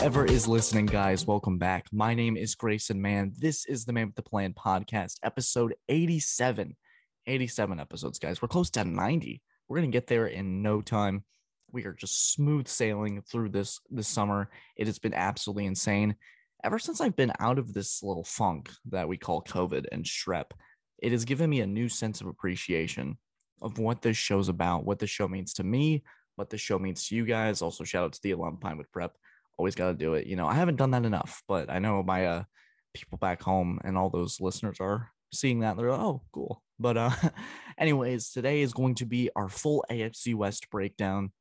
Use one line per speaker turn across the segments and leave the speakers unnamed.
whoever is listening, guys, welcome back. My name is Grayson Mann. This is the Man with the Plan podcast, episode 87. 87 episodes, guys. We're close to 90. We're gonna get there in no time. We are just smooth sailing through this this summer. It has been absolutely insane. Ever since I've been out of this little funk that we call COVID and strep, it has given me a new sense of appreciation of what this show's about, what the show means to me, what the show means to you guys. Also, shout out to the alum Pinewood Prep. Always got to do it. You know, I haven't done that enough, but I know my uh, people back home and all those listeners are seeing that. They're like, oh, cool. But uh, anyways, today is going to be our full AFC West breakdown.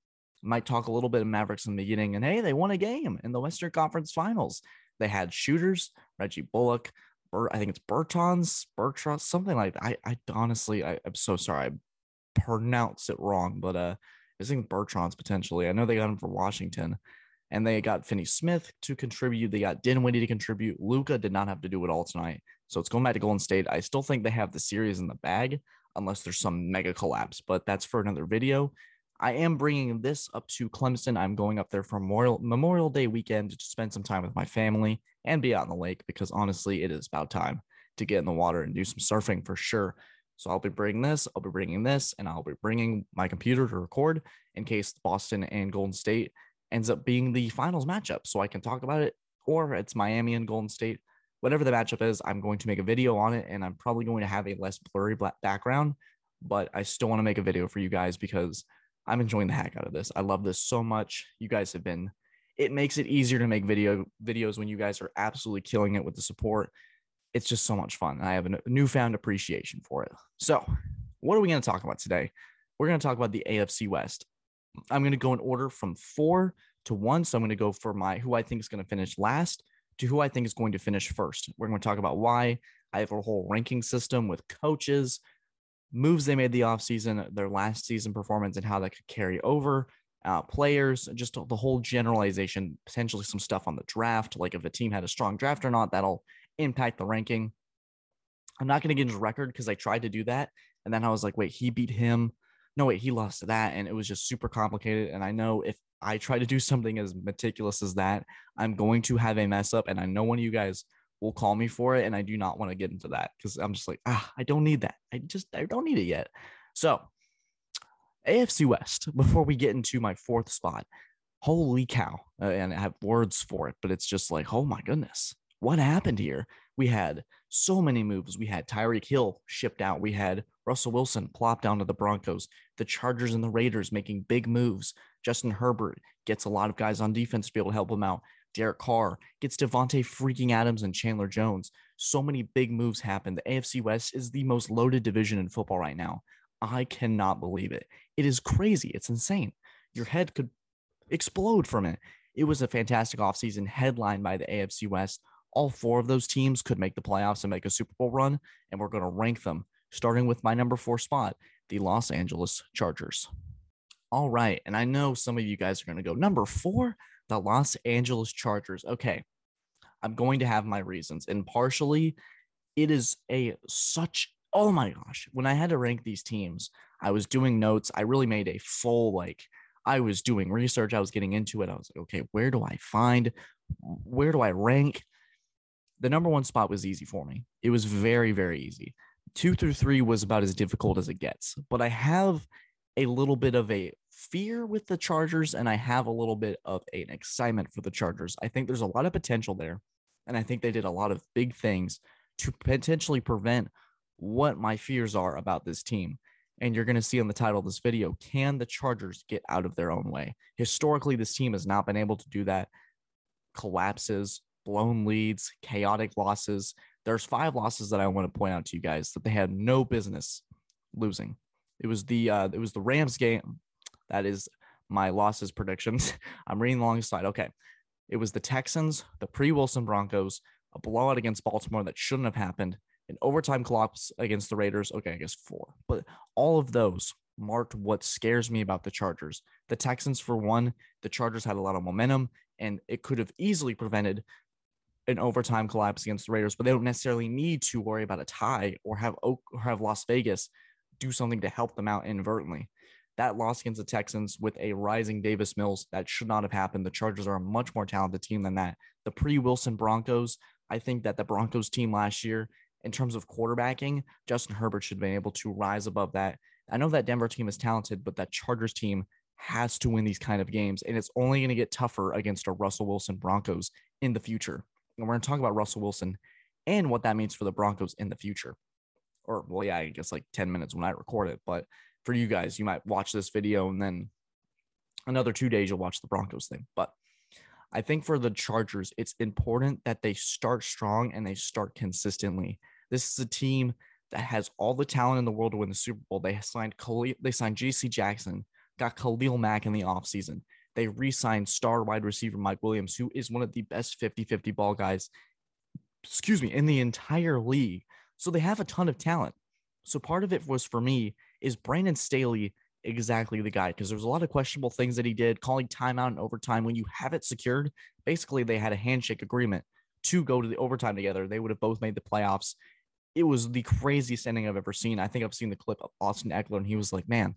Might talk a little bit of Mavericks in the beginning, and hey, they won a game in the Western Conference Finals. They had shooters, Reggie Bullock, I think it's Bertans, Bertrand, something like that. I, I honestly, I, am so sorry, I pronounce it wrong, but uh, I think Bertrand's potentially. I know they got him for Washington, and they got Finney Smith to contribute. They got Dinwiddie to contribute. Luka did not have to do it all tonight, so it's going back to Golden State. I still think they have the series in the bag, unless there's some mega collapse, but that's for another video. I am bringing this up to Clemson. I'm going up there for Memorial, Memorial Day weekend to spend some time with my family and be out in the lake because honestly, it is about time to get in the water and do some surfing for sure. So I'll be bringing this, I'll be bringing this, and I'll be bringing my computer to record in case Boston and Golden State ends up being the finals matchup so I can talk about it, or it's Miami and Golden State. Whatever the matchup is, I'm going to make a video on it, and I'm probably going to have a less blurry background, but I still want to make a video for you guys because – I'm enjoying the heck out of this. I love this so much. You guys have been it makes it easier to make video videos when you guys are absolutely killing it with the support. It's just so much fun. I have a newfound appreciation for it. So, what are we going to talk about today? We're going to talk about the AFC West. I'm going to go in order from 4 to 1, so I'm going to go for my who I think is going to finish last to who I think is going to finish first. We're going to talk about why I have a whole ranking system with coaches, moves they made the offseason, their last season performance, and how that could carry over. Uh, players, just the whole generalization, potentially some stuff on the draft, like if a team had a strong draft or not, that'll impact the ranking. I'm not going to get into record because I tried to do that. And then I was like, wait, he beat him. No, wait, he lost that. And it was just super complicated. And I know if I try to do something as meticulous as that, I'm going to have a mess up. And I know one of you guys will call me for it. And I do not want to get into that because I'm just like, ah, I don't need that. I just, I don't need it yet. So, AFC West, before we get into my fourth spot, holy cow. Uh, and I have words for it, but it's just like, oh my goodness, what happened here? We had so many moves. We had Tyreek Hill shipped out. We had Russell Wilson plopped down to the Broncos. The Chargers and the Raiders making big moves. Justin Herbert gets a lot of guys on defense to be able to help him out. Derek Carr gets Davante freaking Adams and Chandler Jones. So many big moves happen. The AFC West is the most loaded division in football right now. I cannot believe it. It is crazy. It's insane. Your head could explode from it. It was a fantastic offseason headlined by the AFC West. All four of those teams could make the playoffs and make a Super Bowl run, and we're going to rank them, starting with my number four spot, the Los Angeles Chargers. All right. And I know some of you guys are going to go, number four? the Los Angeles Chargers. Okay, I'm going to have my reasons, and partially, it is a such. Oh my gosh! When I had to rank these teams, I was doing notes. I really made a full like. I was doing research. I was getting into it. I was like, okay, where do I find? Where do I rank? The number one spot was easy for me. It was very, very easy. Two through three was about as difficult as it gets. But I have a little bit of a fear with the Chargers and I have a little bit of an excitement for the Chargers. I think there's a lot of potential there. And I think they did a lot of big things to potentially prevent what my fears are about this team. And you're going to see on the title of this video can the Chargers get out of their own way? Historically, this team has not been able to do that. Collapses, blown leads, chaotic losses. There's five losses that I want to point out to you guys that they had no business losing. It was the uh, it was the Rams game that is my losses predictions. I'm reading alongside. Okay. It was the Texans, the pre Wilson Broncos, a blowout against Baltimore that shouldn't have happened, an overtime collapse against the Raiders. Okay, I guess four. But all of those marked what scares me about the Chargers. The Texans, for one, the Chargers had a lot of momentum and it could have easily prevented an overtime collapse against the Raiders, but they don't necessarily need to worry about a tie or have Oak or have Las Vegas do something to help them out inadvertently that loss against the Texans with a rising Davis Mills, that should not have happened. The Chargers are a much more talented team than that. The pre Wilson Broncos, I think that the Broncos team last year, in terms of quarterbacking, Justin Herbert should have been able to rise above that. I know that Denver team is talented, but that Chargers team has to win these kind of games, and it's only going to get tougher against a Russell Wilson Broncos in the future. And we're going to talk about Russell Wilson and what that means for the Broncos in the future. Or, well, yeah, I guess like 10 minutes when I record it, but for you guys. You might watch this video and then another two days you'll watch the Broncos thing. But I think for the Chargers, it's important that they start strong and they start consistently. This is a team that has all the talent in the world to win the Super Bowl. They signed Khalil, they signed JC Jackson, got Khalil Mack in the offseason. They re-signed star wide receiver Mike Williams, who is one of the best 50-50 ball guys, excuse me, in the entire league. So they have a ton of talent. So part of it was for me is Brandon Staley exactly the guy? Because there's a lot of questionable things that he did, calling timeout and overtime. When you have it secured, basically they had a handshake agreement to go to the overtime together. They would have both made the playoffs. It was the craziest ending I've ever seen. I think I've seen the clip of Austin Ekeler, and he was like, "Man,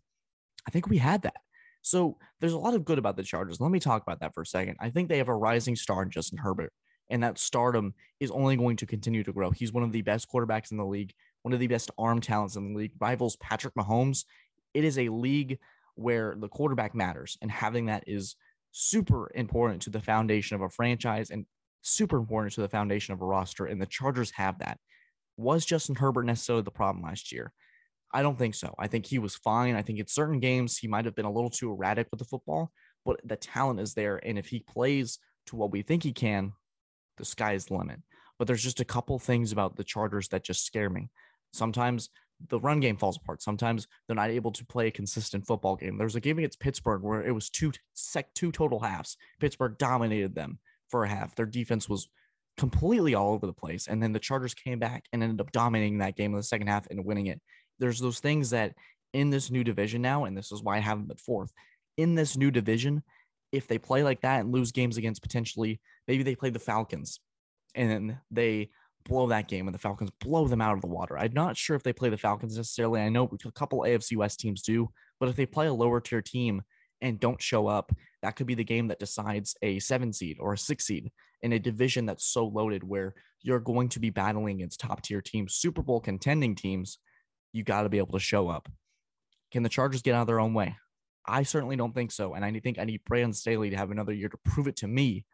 I think we had that." So there's a lot of good about the Chargers. Let me talk about that for a second. I think they have a rising star in Justin Herbert, and that stardom is only going to continue to grow. He's one of the best quarterbacks in the league one of the best arm talents in the league, rivals Patrick Mahomes. It is a league where the quarterback matters, and having that is super important to the foundation of a franchise and super important to the foundation of a roster. And the Chargers have that. Was Justin Herbert necessarily the problem last year? I don't think so. I think he was fine. I think in certain games he might have been a little too erratic with the football, but the talent is there. And if he plays to what we think he can, the sky is the limit. But there's just a couple things about the Chargers that just scare me. Sometimes the run game falls apart. Sometimes they're not able to play a consistent football game. There was a game against Pittsburgh where it was two sec two total halves. Pittsburgh dominated them for a half. Their defense was completely all over the place. And then the Chargers came back and ended up dominating that game in the second half and winning it. There's those things that in this new division now, and this is why I have them at fourth. In this new division, if they play like that and lose games against potentially, maybe they play the Falcons and they blow that game and the Falcons blow them out of the water. I'm not sure if they play the Falcons necessarily. I know a couple AFC West teams do, but if they play a lower tier team and don't show up, that could be the game that decides a seven seed or a six seed in a division that's so loaded where you're going to be battling against top tier teams, Super Bowl contending teams. You got to be able to show up. Can the Chargers get out of their own way? I certainly don't think so. And I think I need Brandon Staley to have another year to prove it to me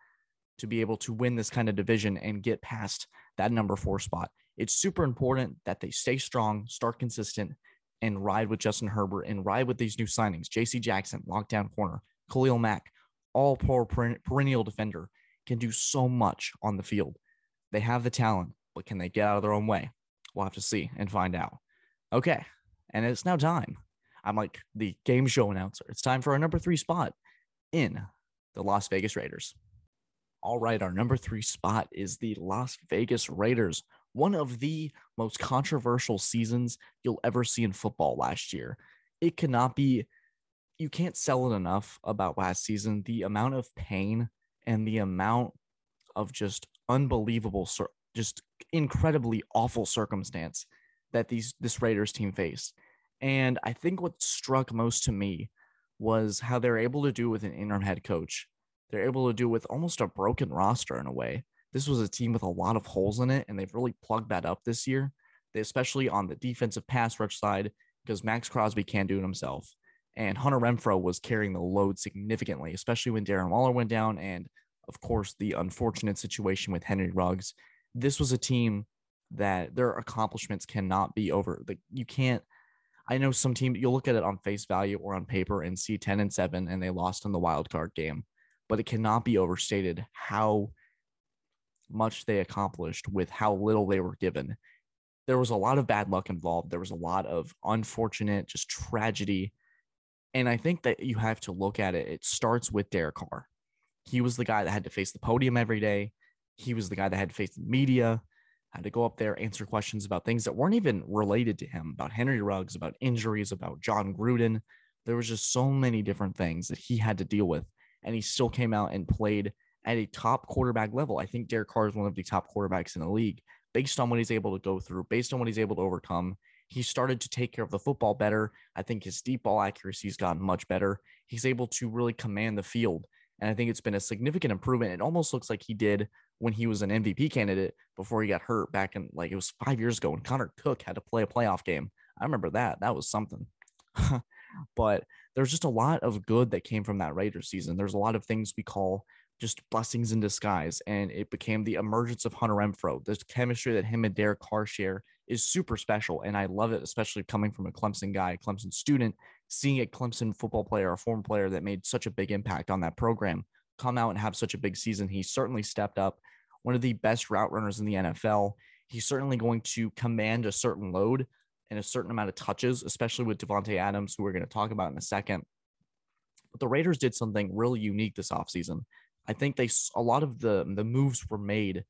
to be able to win this kind of division and get past that number four spot. It's super important that they stay strong, start consistent, and ride with Justin Herbert and ride with these new signings. JC Jackson, lockdown corner, Khalil Mack, all poor perennial defender, can do so much on the field. They have the talent, but can they get out of their own way? We'll have to see and find out. Okay. And it's now time. I'm like the game show announcer. It's time for our number three spot in the Las Vegas Raiders. All right, our number three spot is the Las Vegas Raiders, one of the most controversial seasons you'll ever see in football last year. It cannot be, you can't sell it enough about last season. The amount of pain and the amount of just unbelievable, just incredibly awful circumstance that these this Raiders team faced. And I think what struck most to me was how they're able to do with an interim head coach they're able to do with almost a broken roster in a way. This was a team with a lot of holes in it, and they've really plugged that up this year, they, especially on the defensive pass rush side, because Maxx Crosby can't do it himself. And Hunter Renfrow was carrying the load significantly, especially when Darren Waller went down. And of course, the unfortunate situation with Henry Ruggs. This was a team that their accomplishments cannot be over. Like you can't. I know some team you'll look at it on face value or on paper and see 10 and 7 and they lost in the wild card game but it cannot be overstated how much they accomplished with how little they were given. There was a lot of bad luck involved. There was a lot of unfortunate, just tragedy. And I think that you have to look at it. It starts with Derek Carr. He was the guy that had to face the podium every day. He was the guy that had to face the media, had to go up there, answer questions about things that weren't even related to him, about Henry Ruggs, about injuries, about Jon Gruden. There was just so many different things that he had to deal with and he still came out and played at a top quarterback level. I think Derek Carr is one of the top quarterbacks in the league based on what he's able to go through, based on what he's able to overcome. He started to take care of the football better. I think his deep ball accuracy has gotten much better. He's able to really command the field. And I think it's been a significant improvement. It almost looks like he did when he was an MVP candidate before he got hurt back in like it was five years ago when Connor Cook had to play a playoff game. I remember that. That was something. but there's just a lot of good that came from that Raiders season. There's a lot of things we call just blessings in disguise. And it became the emergence of Hunter Renfrow. The chemistry that him and Derek Carr share is super special. And I love it, especially coming from a Clemson guy, Clemson student, seeing a Clemson football player, a former player that made such a big impact on that program come out and have such a big season. He certainly stepped up, one of the best route runners in the NFL. He's certainly going to command a certain load and a certain amount of touches, especially with Davante Adams, who we're going to talk about in a second. But the Raiders did something really unique this offseason. I think they a lot of the the moves were made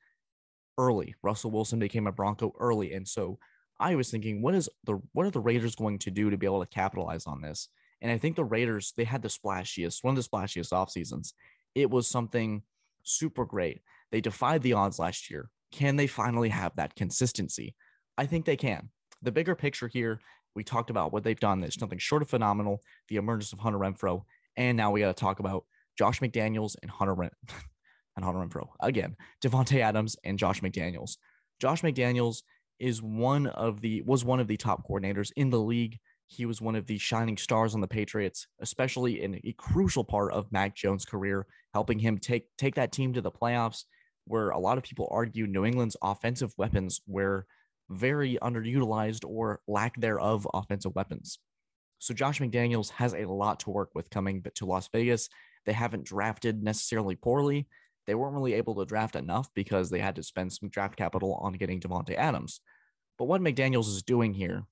early. Russell Wilson became a Bronco early, and so I was thinking, what is the what are the Raiders going to do to be able to capitalize on this? And I think the Raiders they had the splashiest, one of the splashiest off seasons. It was something super great. They defied the odds last year. Can they finally have that consistency? I think they can the bigger picture here, we talked about what they've done. There's nothing short of phenomenal. The emergence of Hunter Renfrow, and now we got to talk about Josh McDaniels and Hunter Ren- and Hunter Renfrow again. Davante Adams and Josh McDaniels. Josh McDaniels is one of the was one of the top coordinators in the league. He was one of the shining stars on the Patriots, especially in a crucial part of Mac Jones' career, helping him take take that team to the playoffs. Where a lot of people argue New England's offensive weapons were very underutilized or lack thereof offensive weapons. So Josh McDaniels has a lot to work with coming to Las Vegas. They haven't drafted necessarily poorly. They weren't really able to draft enough because they had to spend some draft capital on getting Davante Adams. But what McDaniels is doing here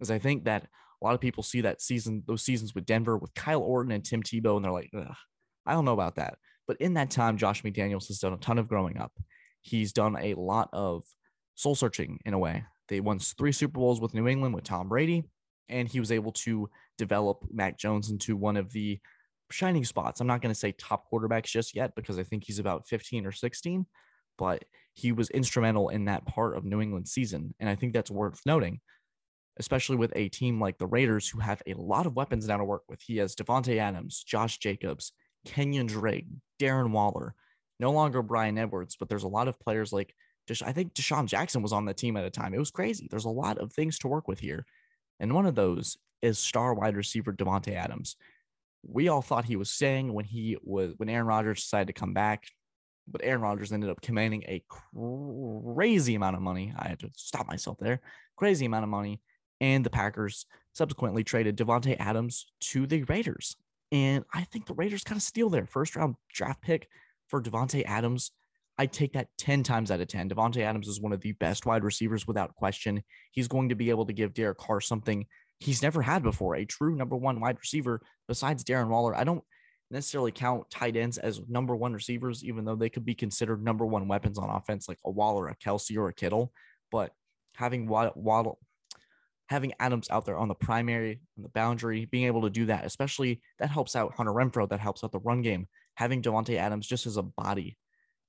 is I think that a lot of people see that season, those seasons with Denver with Kyle Orton and Tim Tebow, and they're like, I don't know about that. But in that time, Josh McDaniels has done a ton of growing up. He's done a lot of soul searching in a way. They won three Super Bowls with New England with Tom Brady, and he was able to develop Mac Jones into one of the shining spots. I'm not going to say top quarterbacks just yet because I think he's about 15 or 16, but he was instrumental in that part of New England season. And I think that's worth noting, especially with a team like the Raiders who have a lot of weapons now to work with. He has Davante Adams, Josh Jacobs, Kenyan Drake, Darren Waller, no longer Bryan Edwards, but there's a lot of players like I think DeSean Jackson was on the team at a time. It was crazy. There's a lot of things to work with here. And one of those is star wide receiver Davante Adams. We all thought he was staying when he was when Aaron Rodgers decided to come back, but Aaron Rodgers ended up commanding a crazy amount of money. I had to stop myself there. Crazy amount of money. And the Packers subsequently traded Davante Adams to the Raiders. And I think the Raiders kind of steal their first round draft pick for Davante Adams I take that 10 times out of 10. Davante Adams is one of the best wide receivers without question. He's going to be able to give Derek Carr something he's never had before, a true number one wide receiver besides Darren Waller. I don't necessarily count tight ends as number one receivers, even though they could be considered number one weapons on offense, like a Waller, a Kelce or a Kittle. But having Waddle, having Adams out there on the primary, on the boundary, being able to do that, especially that helps out Hunter Renfrow, that helps out the run game. Having Davante Adams just as a body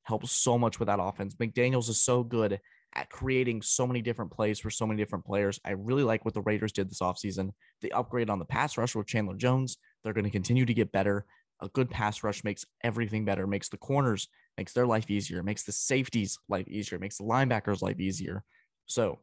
helps so much with that offense. McDaniels is so good at creating so many different plays for so many different players. I really like what the Raiders did this offseason. They upgrade on the pass rush with Chandler Jones. They're going to continue to get better. A good pass rush makes everything better, makes the corners, makes their life easier, makes the safeties life easier, makes the linebackers life easier. So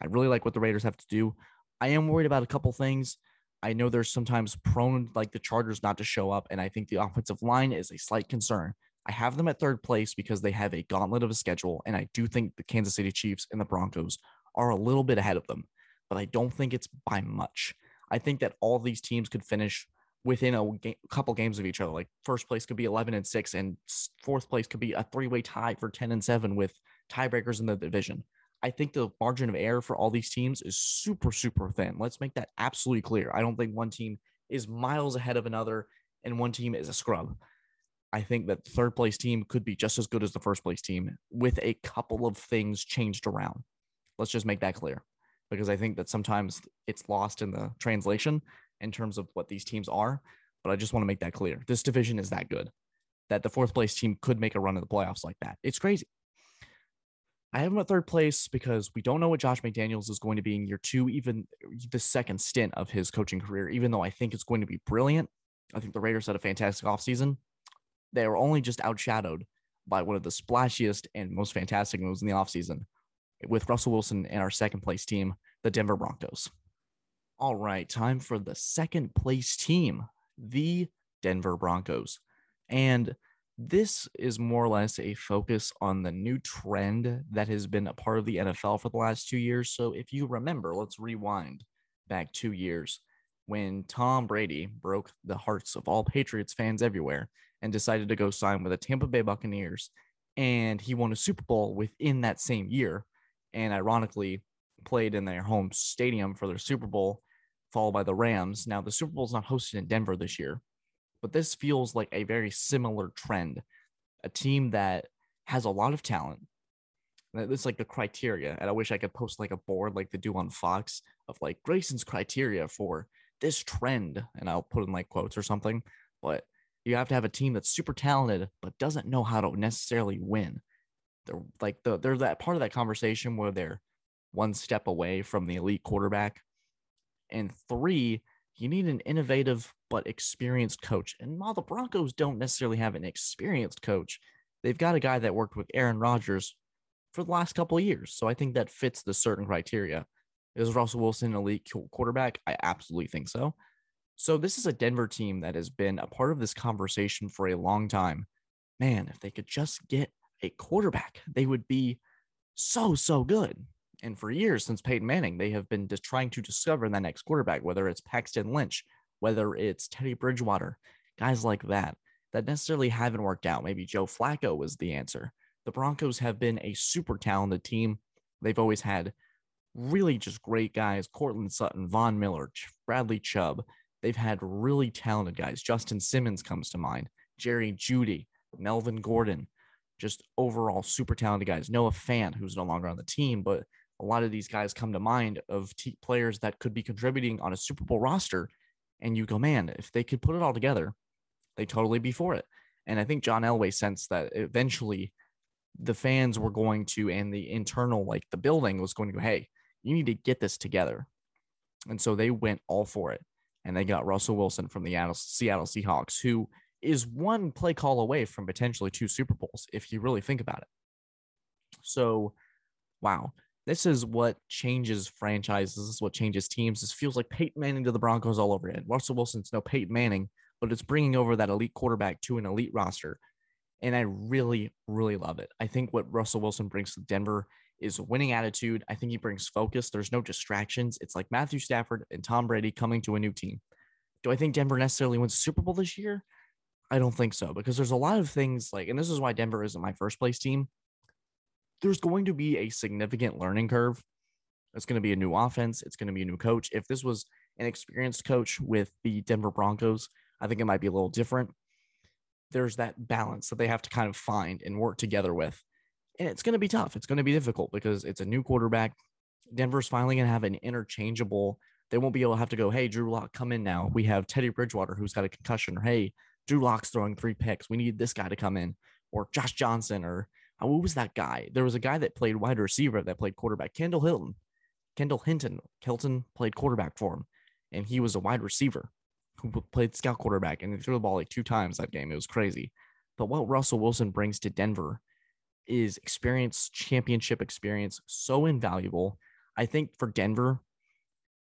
I really like what the Raiders have to do. I am worried about a couple things. I know they're sometimes prone like the Chargers not to show up, and I think the offensive line is a slight concern. I have them at third place because they have a gauntlet of a schedule, and I do think the Kansas City Chiefs and the Broncos are a little bit ahead of them, but I don't think it's by much. I think that all these teams could finish within a couple games of each other. Like first place could be 11 and 6 and fourth place could be a three-way tie for 10 and 7 with tiebreakers in the division. I think the margin of error for all these teams is super super thin. Let's make that absolutely clear. I don't think one team is miles ahead of another and one team is a scrub. I think that the third place team could be just as good as the first place team with a couple of things changed around. Let's just make that clear because I think that sometimes it's lost in the translation in terms of what these teams are. But I just want to make that clear. This division is that good that the fourth place team could make a run in the playoffs like that. It's crazy. I have him at third place because we don't know what Josh McDaniels is going to be in year two, even uh, the second stint of his coaching career, even though I think it's going to be brilliant. I think the Raiders had a fantastic offseason. They were only just outshadowed by one of the splashiest and most fantastic moves in the offseason with Russell Wilson and our second place team, the Denver Broncos. All right, time for the second place team, the Denver Broncos. And this is more or less a focus on the new trend that has been a part of the NFL for the last two years. So, if you remember, let's rewind back two years when Tom Brady broke the hearts of all Patriots fans everywhere and decided to go sign with the Tampa Bay Buccaneers. And he won a Super Bowl within that same year. And ironically, played in their home stadium for their Super Bowl, followed by the Rams. Now, the Super Bowl is not hosted in Denver this year, but this feels like a very similar trend. A team that has a lot of talent. It's like the criteria. And I wish I could post like a board like they do on Fox of like Grayson's criteria for this trend. And I'll put in like quotes or something. But you have to have a team that's super talented, but doesn't know how to necessarily win. They're like the, they're that part of that conversation where they're one step away from the elite quarterback. And three, you need an innovative but experienced coach. And while the Broncos don't necessarily have an experienced coach, they've got a guy that worked with Aaron Rodgers for the last couple of years. So I think that fits the certain criteria. Is Russell Wilson an elite quarterback? I absolutely think so. So this is a Denver team that has been a part of this conversation for a long time. Man, if they could just get a quarterback, they would be so, so good. And for years since Peyton Manning, they have been just trying to discover that next quarterback, whether it's Paxton Lynch, whether it's Teddy Bridgewater, guys like that, that necessarily haven't worked out. Maybe Joe Flacco was the answer. The Broncos have been a super talented team. They've always had really just great guys Courtland Sutton, Von Miller, Bradley Chubb. They've had really talented guys. Justin Simmons comes to mind, Jerry Jeudy, Melvin Gordon, just overall super talented guys. Noah Fant, who's no longer on the team, but a lot of these guys come to mind of t- players that could be contributing on a Super Bowl roster. And you go, man, if they could put it all together, they totally be for it. And I think John Elway sensed that eventually the fans were going to, and the internal, like the building was going to go, hey, you need to get this together. And so they went all for it. And they got Russell Wilson from the Seattle Seahawks, who is one play call away from potentially two Super Bowls, if you really think about it. So, wow this is what changes franchises. This is what changes teams. This feels like Peyton Manning to the Broncos all over again. Russell Wilson's no Peyton Manning, but it's bringing over that elite quarterback to an elite roster. And I really, really love it. I think what Russell Wilson brings to Denver is winning attitude. I think he brings focus. There's no distractions. It's like Matthew Stafford and Tom Brady coming to a new team. Do I think Denver necessarily wins the Super Bowl this year? I don't think so because there's a lot of things like, and this is why Denver isn't my first place team there's going to be a significant learning curve. It's going to be a new offense. It's going to be a new coach. If this was an experienced coach with the Denver Broncos, I think it might be a little different. There's that balance that they have to kind of find and work together with. And it's going to be tough. It's going to be difficult because it's a new quarterback. Denver's finally going to have an interchangeable. They won't be able to have to go, hey, Drew Lock, come in now. We have Teddy Bridgewater who's got a concussion, or hey, Drew Lock's throwing three picks. We need this guy to come in, or Josh Johnson, or uh, what was that guy? There was a guy that played wide receiver that played quarterback. Kendall Hilton. Kendall Hinton. Kelton played quarterback for him, and he was a wide receiver who played scout quarterback and he threw the ball like two times that game. It was crazy. But what Russell Wilson brings to Denver is experience, championship experience, so invaluable. I think for Denver,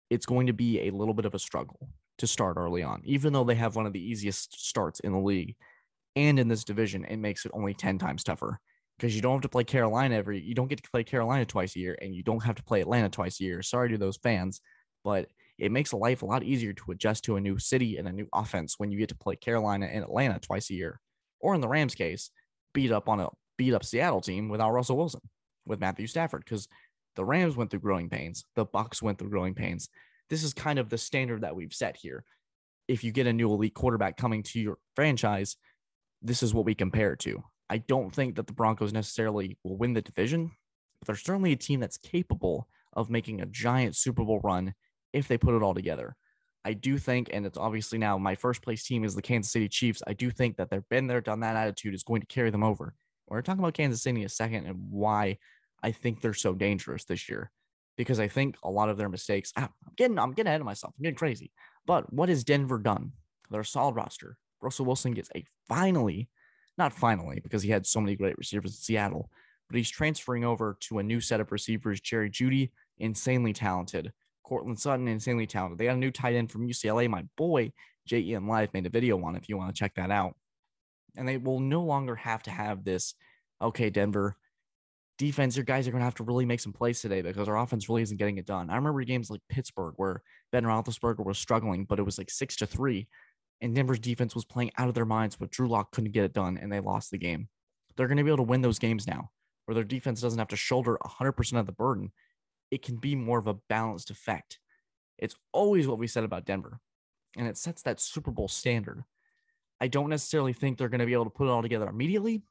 it's going to be a little bit of a struggle to start early on, even though they have one of the easiest starts in the league. And in this division, it makes it only 10 times tougher because you don't have to play Carolina every you don't get to play Carolina twice a year and you don't have to play Atlanta twice a year. Sorry to those fans, but it makes life a lot easier to adjust to a new city and a new offense when you get to play Carolina and Atlanta twice a year. Or in the Rams case, beat up on a beat up Seattle team without Russell Wilson, with Matthew Stafford because the Rams went through growing pains, the Bucs went through growing pains. This is kind of the standard that we've set here. If you get a new elite quarterback coming to your franchise, this is what we compare it to. I don't think that the Broncos necessarily will win the division, but they're certainly a team that's capable of making a giant Super Bowl run if they put it all together. I do think, and it's obviously now my first place team is the Kansas City Chiefs. I do think that they've been there, done that attitude is going to carry them over. We're talking about Kansas City in a second and why I think they're so dangerous this year because I think a lot of their mistakes. Ah, I'm getting, I'm getting ahead of myself. I'm getting crazy. But what has Denver done? They're a solid roster. Russell Wilson gets a finally, not finally, because he had so many great receivers in Seattle, but he's transferring over to a new set of receivers. Jerry Jeudy, insanely talented. Courtland Sutton, insanely talented. They got a new tight end from UCLA. My boy, JEM Live, made a video on if you want to check that out. And they will no longer have to have this, okay, Denver, defense, your guys are going to have to really make some plays today because our offense really isn't getting it done. I remember games like Pittsburgh where Ben Roethlisberger was struggling, but it was like six to three, and Denver's defense was playing out of their minds, but Drew Lock couldn't get it done, and they lost the game. They're going to be able to win those games now, where their defense doesn't have to shoulder 100% of the burden. It can be more of a balanced effect. It's always what we said about Denver, and it sets that Super Bowl standard. I don't necessarily think they're going to be able to put it all together immediately,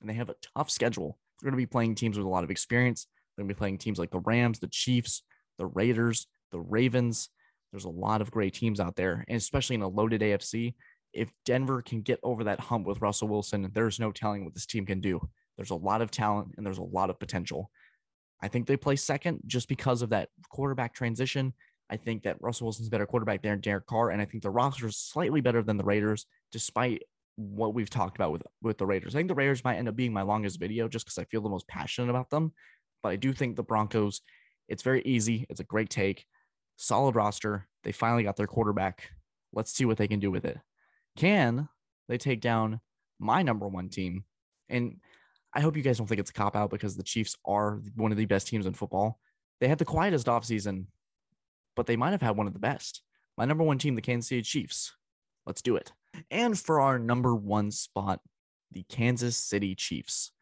and they have a tough schedule they're going to be playing teams with a lot of experience. They're going to be playing teams like the Rams, the Chiefs, the Raiders, the Ravens. There's a lot of great teams out there, and especially in a loaded AFC. If Denver can get over that hump with Russell Wilson, there's no telling what this team can do. There's a lot of talent and there's a lot of potential. I think they play second just because of that quarterback transition. I think that Russell Wilson's better quarterback than Derek Carr, and I think the roster is slightly better than the Raiders, despite what we've talked about with with the Raiders. I think the Raiders might end up being my longest video just because I feel the most passionate about them. But I do think the Broncos, it's very easy. It's a great take, solid roster. They finally got their quarterback. Let's see what they can do with it. Can they take down my number one team? And I hope you guys don't think it's a cop out because the Chiefs are one of the best teams in football. They had the quietest offseason, but they might have had one of the best. My number one team, the Kansas City Chiefs. Let's do it. And for our number one spot, the Kansas City Chiefs.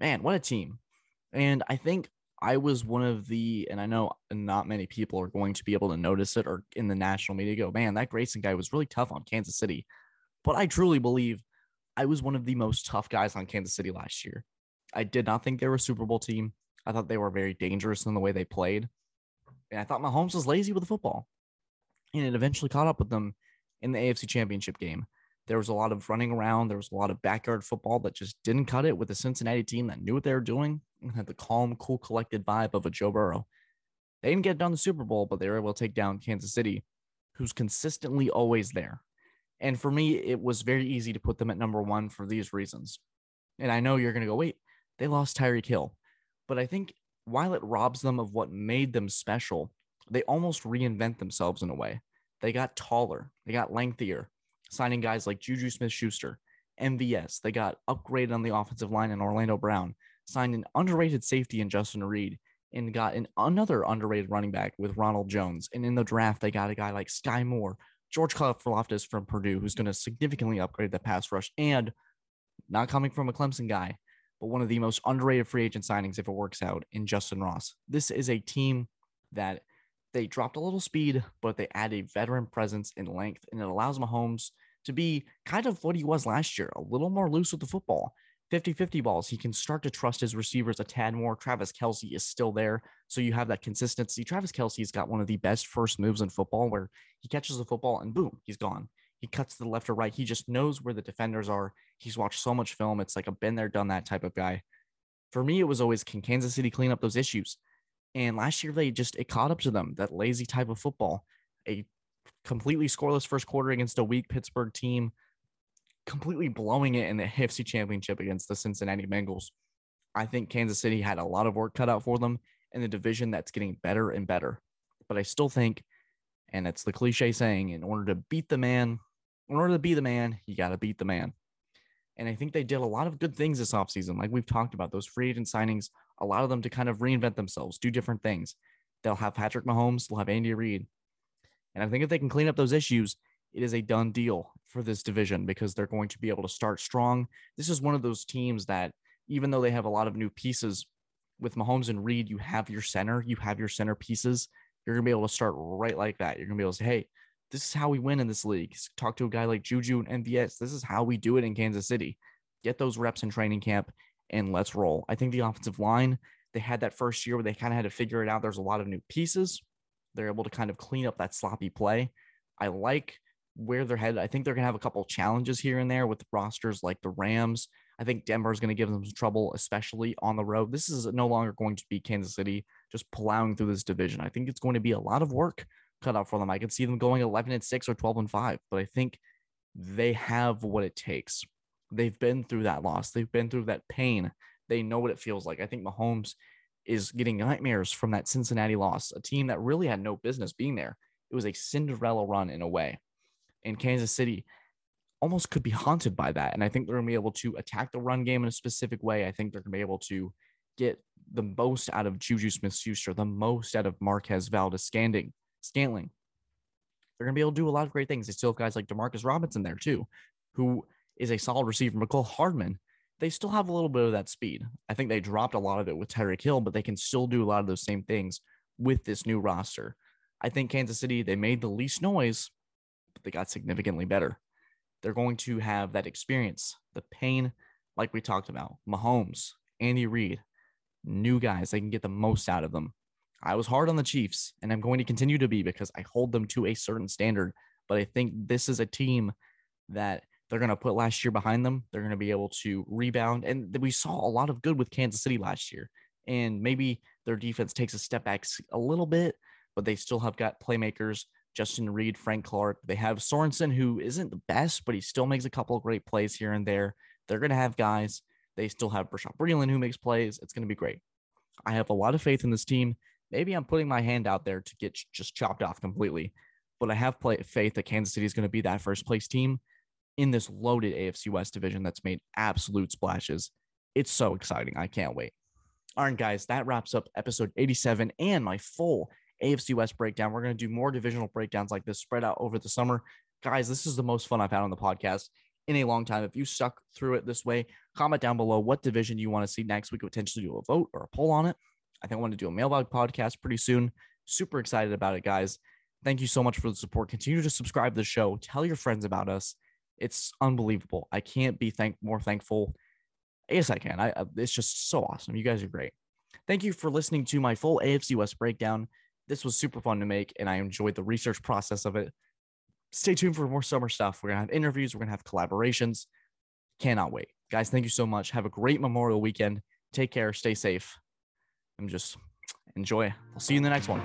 Man, what a team. And I think I was one of the, and I know not many people are going to be able to notice it or in the national media go, man, that Grayson guy was really tough on Kansas City. But I truly believe I was one of the most tough guys on Kansas City last year. I did not think they were a Super Bowl team. I thought they were very dangerous in the way they played. And I thought Mahomes was lazy with the football. And it eventually caught up with them in the AFC Championship game. There was a lot of running around. There was a lot of backyard football that just didn't cut it with the Cincinnati team that knew what they were doing and had the calm, cool, collected vibe of a Joe Burrow. They didn't get done the Super Bowl, but they were able to take down Kansas City, who's consistently always there. And for me, it was very easy to put them at number one for these reasons. And I know you're going to go, wait, they lost Tyreek Hill. But I think while it robs them of what made them special, they almost reinvent themselves in a way. They got taller, they got lengthier, signing guys like Juju Smith Schuster, MVS. They got upgraded on the offensive line in Orlando Brown, signed an underrated safety in Justin Reid, and got an another underrated running back with Ronald Jones. And in the draft, they got a guy like Skyy Moore, George Karlaftis from Purdue, who's going to significantly upgrade the pass rush and not coming from a Clemson guy, but one of the most underrated free agent signings if it works out in Justin Ross. This is a team that they dropped a little speed, but they add a veteran presence in length, and it allows Mahomes to be kind of what he was last year, a little more loose with the football. 50 50 balls. He can start to trust his receivers a tad more. Travis Kelce is still there. So you have that consistency. Travis Kelce's got one of the best first moves in football where he catches the football and boom, he's gone. He cuts to the left or right. He just knows where the defenders are. He's watched so much film. It's like a been there, done that type of guy. For me, it was always can Kansas City clean up those issues? And last year, they just, it caught up to them, that lazy type of football. A completely scoreless first quarter against a weak Pittsburgh team, completely blowing it in the AFC championship against the Cincinnati Bengals. I think Kansas City had a lot of work cut out for them in the division that's getting better and better. But I still think, and it's the cliche saying, in order to beat the man, in order to be the man, you got to beat the man. And I think they did a lot of good things this offseason. Like we've talked about, those free agent signings allow them to kind of reinvent themselves, do different things. They'll have Patrick Mahomes, they'll have Andy Reid. And I think if they can clean up those issues, it is a done deal for this division because they're going to be able to start strong. This is one of those teams that, even though they have a lot of new pieces, with Mahomes and Reid, you have your center, you have your center pieces. You're going to be able to start right like that. You're going to be able to say, hey, this is how we win in this league. Talk to a guy like Juju and MVS. This is how we do it in Kansas City. Get those reps in training camp and let's roll. I think the offensive line, they had that first year where they kind of had to figure it out. There's a lot of new pieces. They're able to kind of clean up that sloppy play. I like where they're headed. I think they're going to have a couple challenges here and there with rosters like the Rams, I think Denver is going to give them some trouble, especially on the road. This is no longer going to be Kansas City just plowing through this division. I think it's going to be a lot of work cut out for them. I can see them going 11 and 6 or 12 and 5, but I think they have what it takes. They've been through that loss, they've been through that pain. They know what it feels like. I think Mahomes is getting nightmares from that Cincinnati loss, a team that really had no business being there. It was a Cinderella run in a way. And Kansas City almost could be haunted by that. And I think they're going to be able to attack the run game in a specific way. I think they're going to be able to get the most out of Juju Smith Schuster, the most out of Marquez Valdes. Scantling. They're going to be able to do a lot of great things. They still have guys like Demarcus Robinson there too, who is a solid receiver. Mecole Hardman, they still have a little bit of that speed. I think they dropped a lot of it with Tyreek Hill, but they can still do a lot of those same things with this new roster. I think Kansas City, they made the least noise, but they got significantly better. They're going to have that experience, the pain, like we talked about. Mahomes, Andy Reid, new guys, they can get the most out of them. I was hard on the Chiefs, and I'm going to continue to be because I hold them to a certain standard. But I think this is a team that they're going to put last year behind them. They're going to be able to rebound. And we saw a lot of good with Kansas City last year. And maybe their defense takes a step back a little bit, but they still have got playmakers Justin Reid, Frank Clark. They have Sorensen, who isn't the best, but he still makes a couple of great plays here and there. They're going to have guys. They still have Bashaud Breeland, who makes plays. It's going to be great. I have a lot of faith in this team. Maybe I'm putting my hand out there to get just chopped off completely, but I have play, faith that Kansas City is going to be that first place team in this loaded AFC West division that's made absolute splashes. It's so exciting. I can't wait. All right, guys, that wraps up episode 87 and my full AFC West breakdown. We're going to do more divisional breakdowns like this spread out over the summer. Guys, this is the most fun I've had on the podcast in a long time. If you stuck through it this way, comment down below what division you want to see next. We could potentially do a vote or a poll on it. I think I want to do a mailbag podcast pretty soon. Super excited about it, guys. Thank you so much for the support. Continue to subscribe to the show. Tell your friends about us. It's unbelievable. I can't be thank more thankful. Yes, I can. I, uh, it's just so awesome. You guys are great. Thank you for listening to my full AFC West breakdown. This was super fun to make, and I enjoyed the research process of it. Stay tuned for more summer stuff. We're gonna have interviews. We're gonna have collaborations. Cannot wait, guys. Thank you so much. Have a great Memorial weekend. Take care. Stay safe and just enjoy. I'll see you in the next one.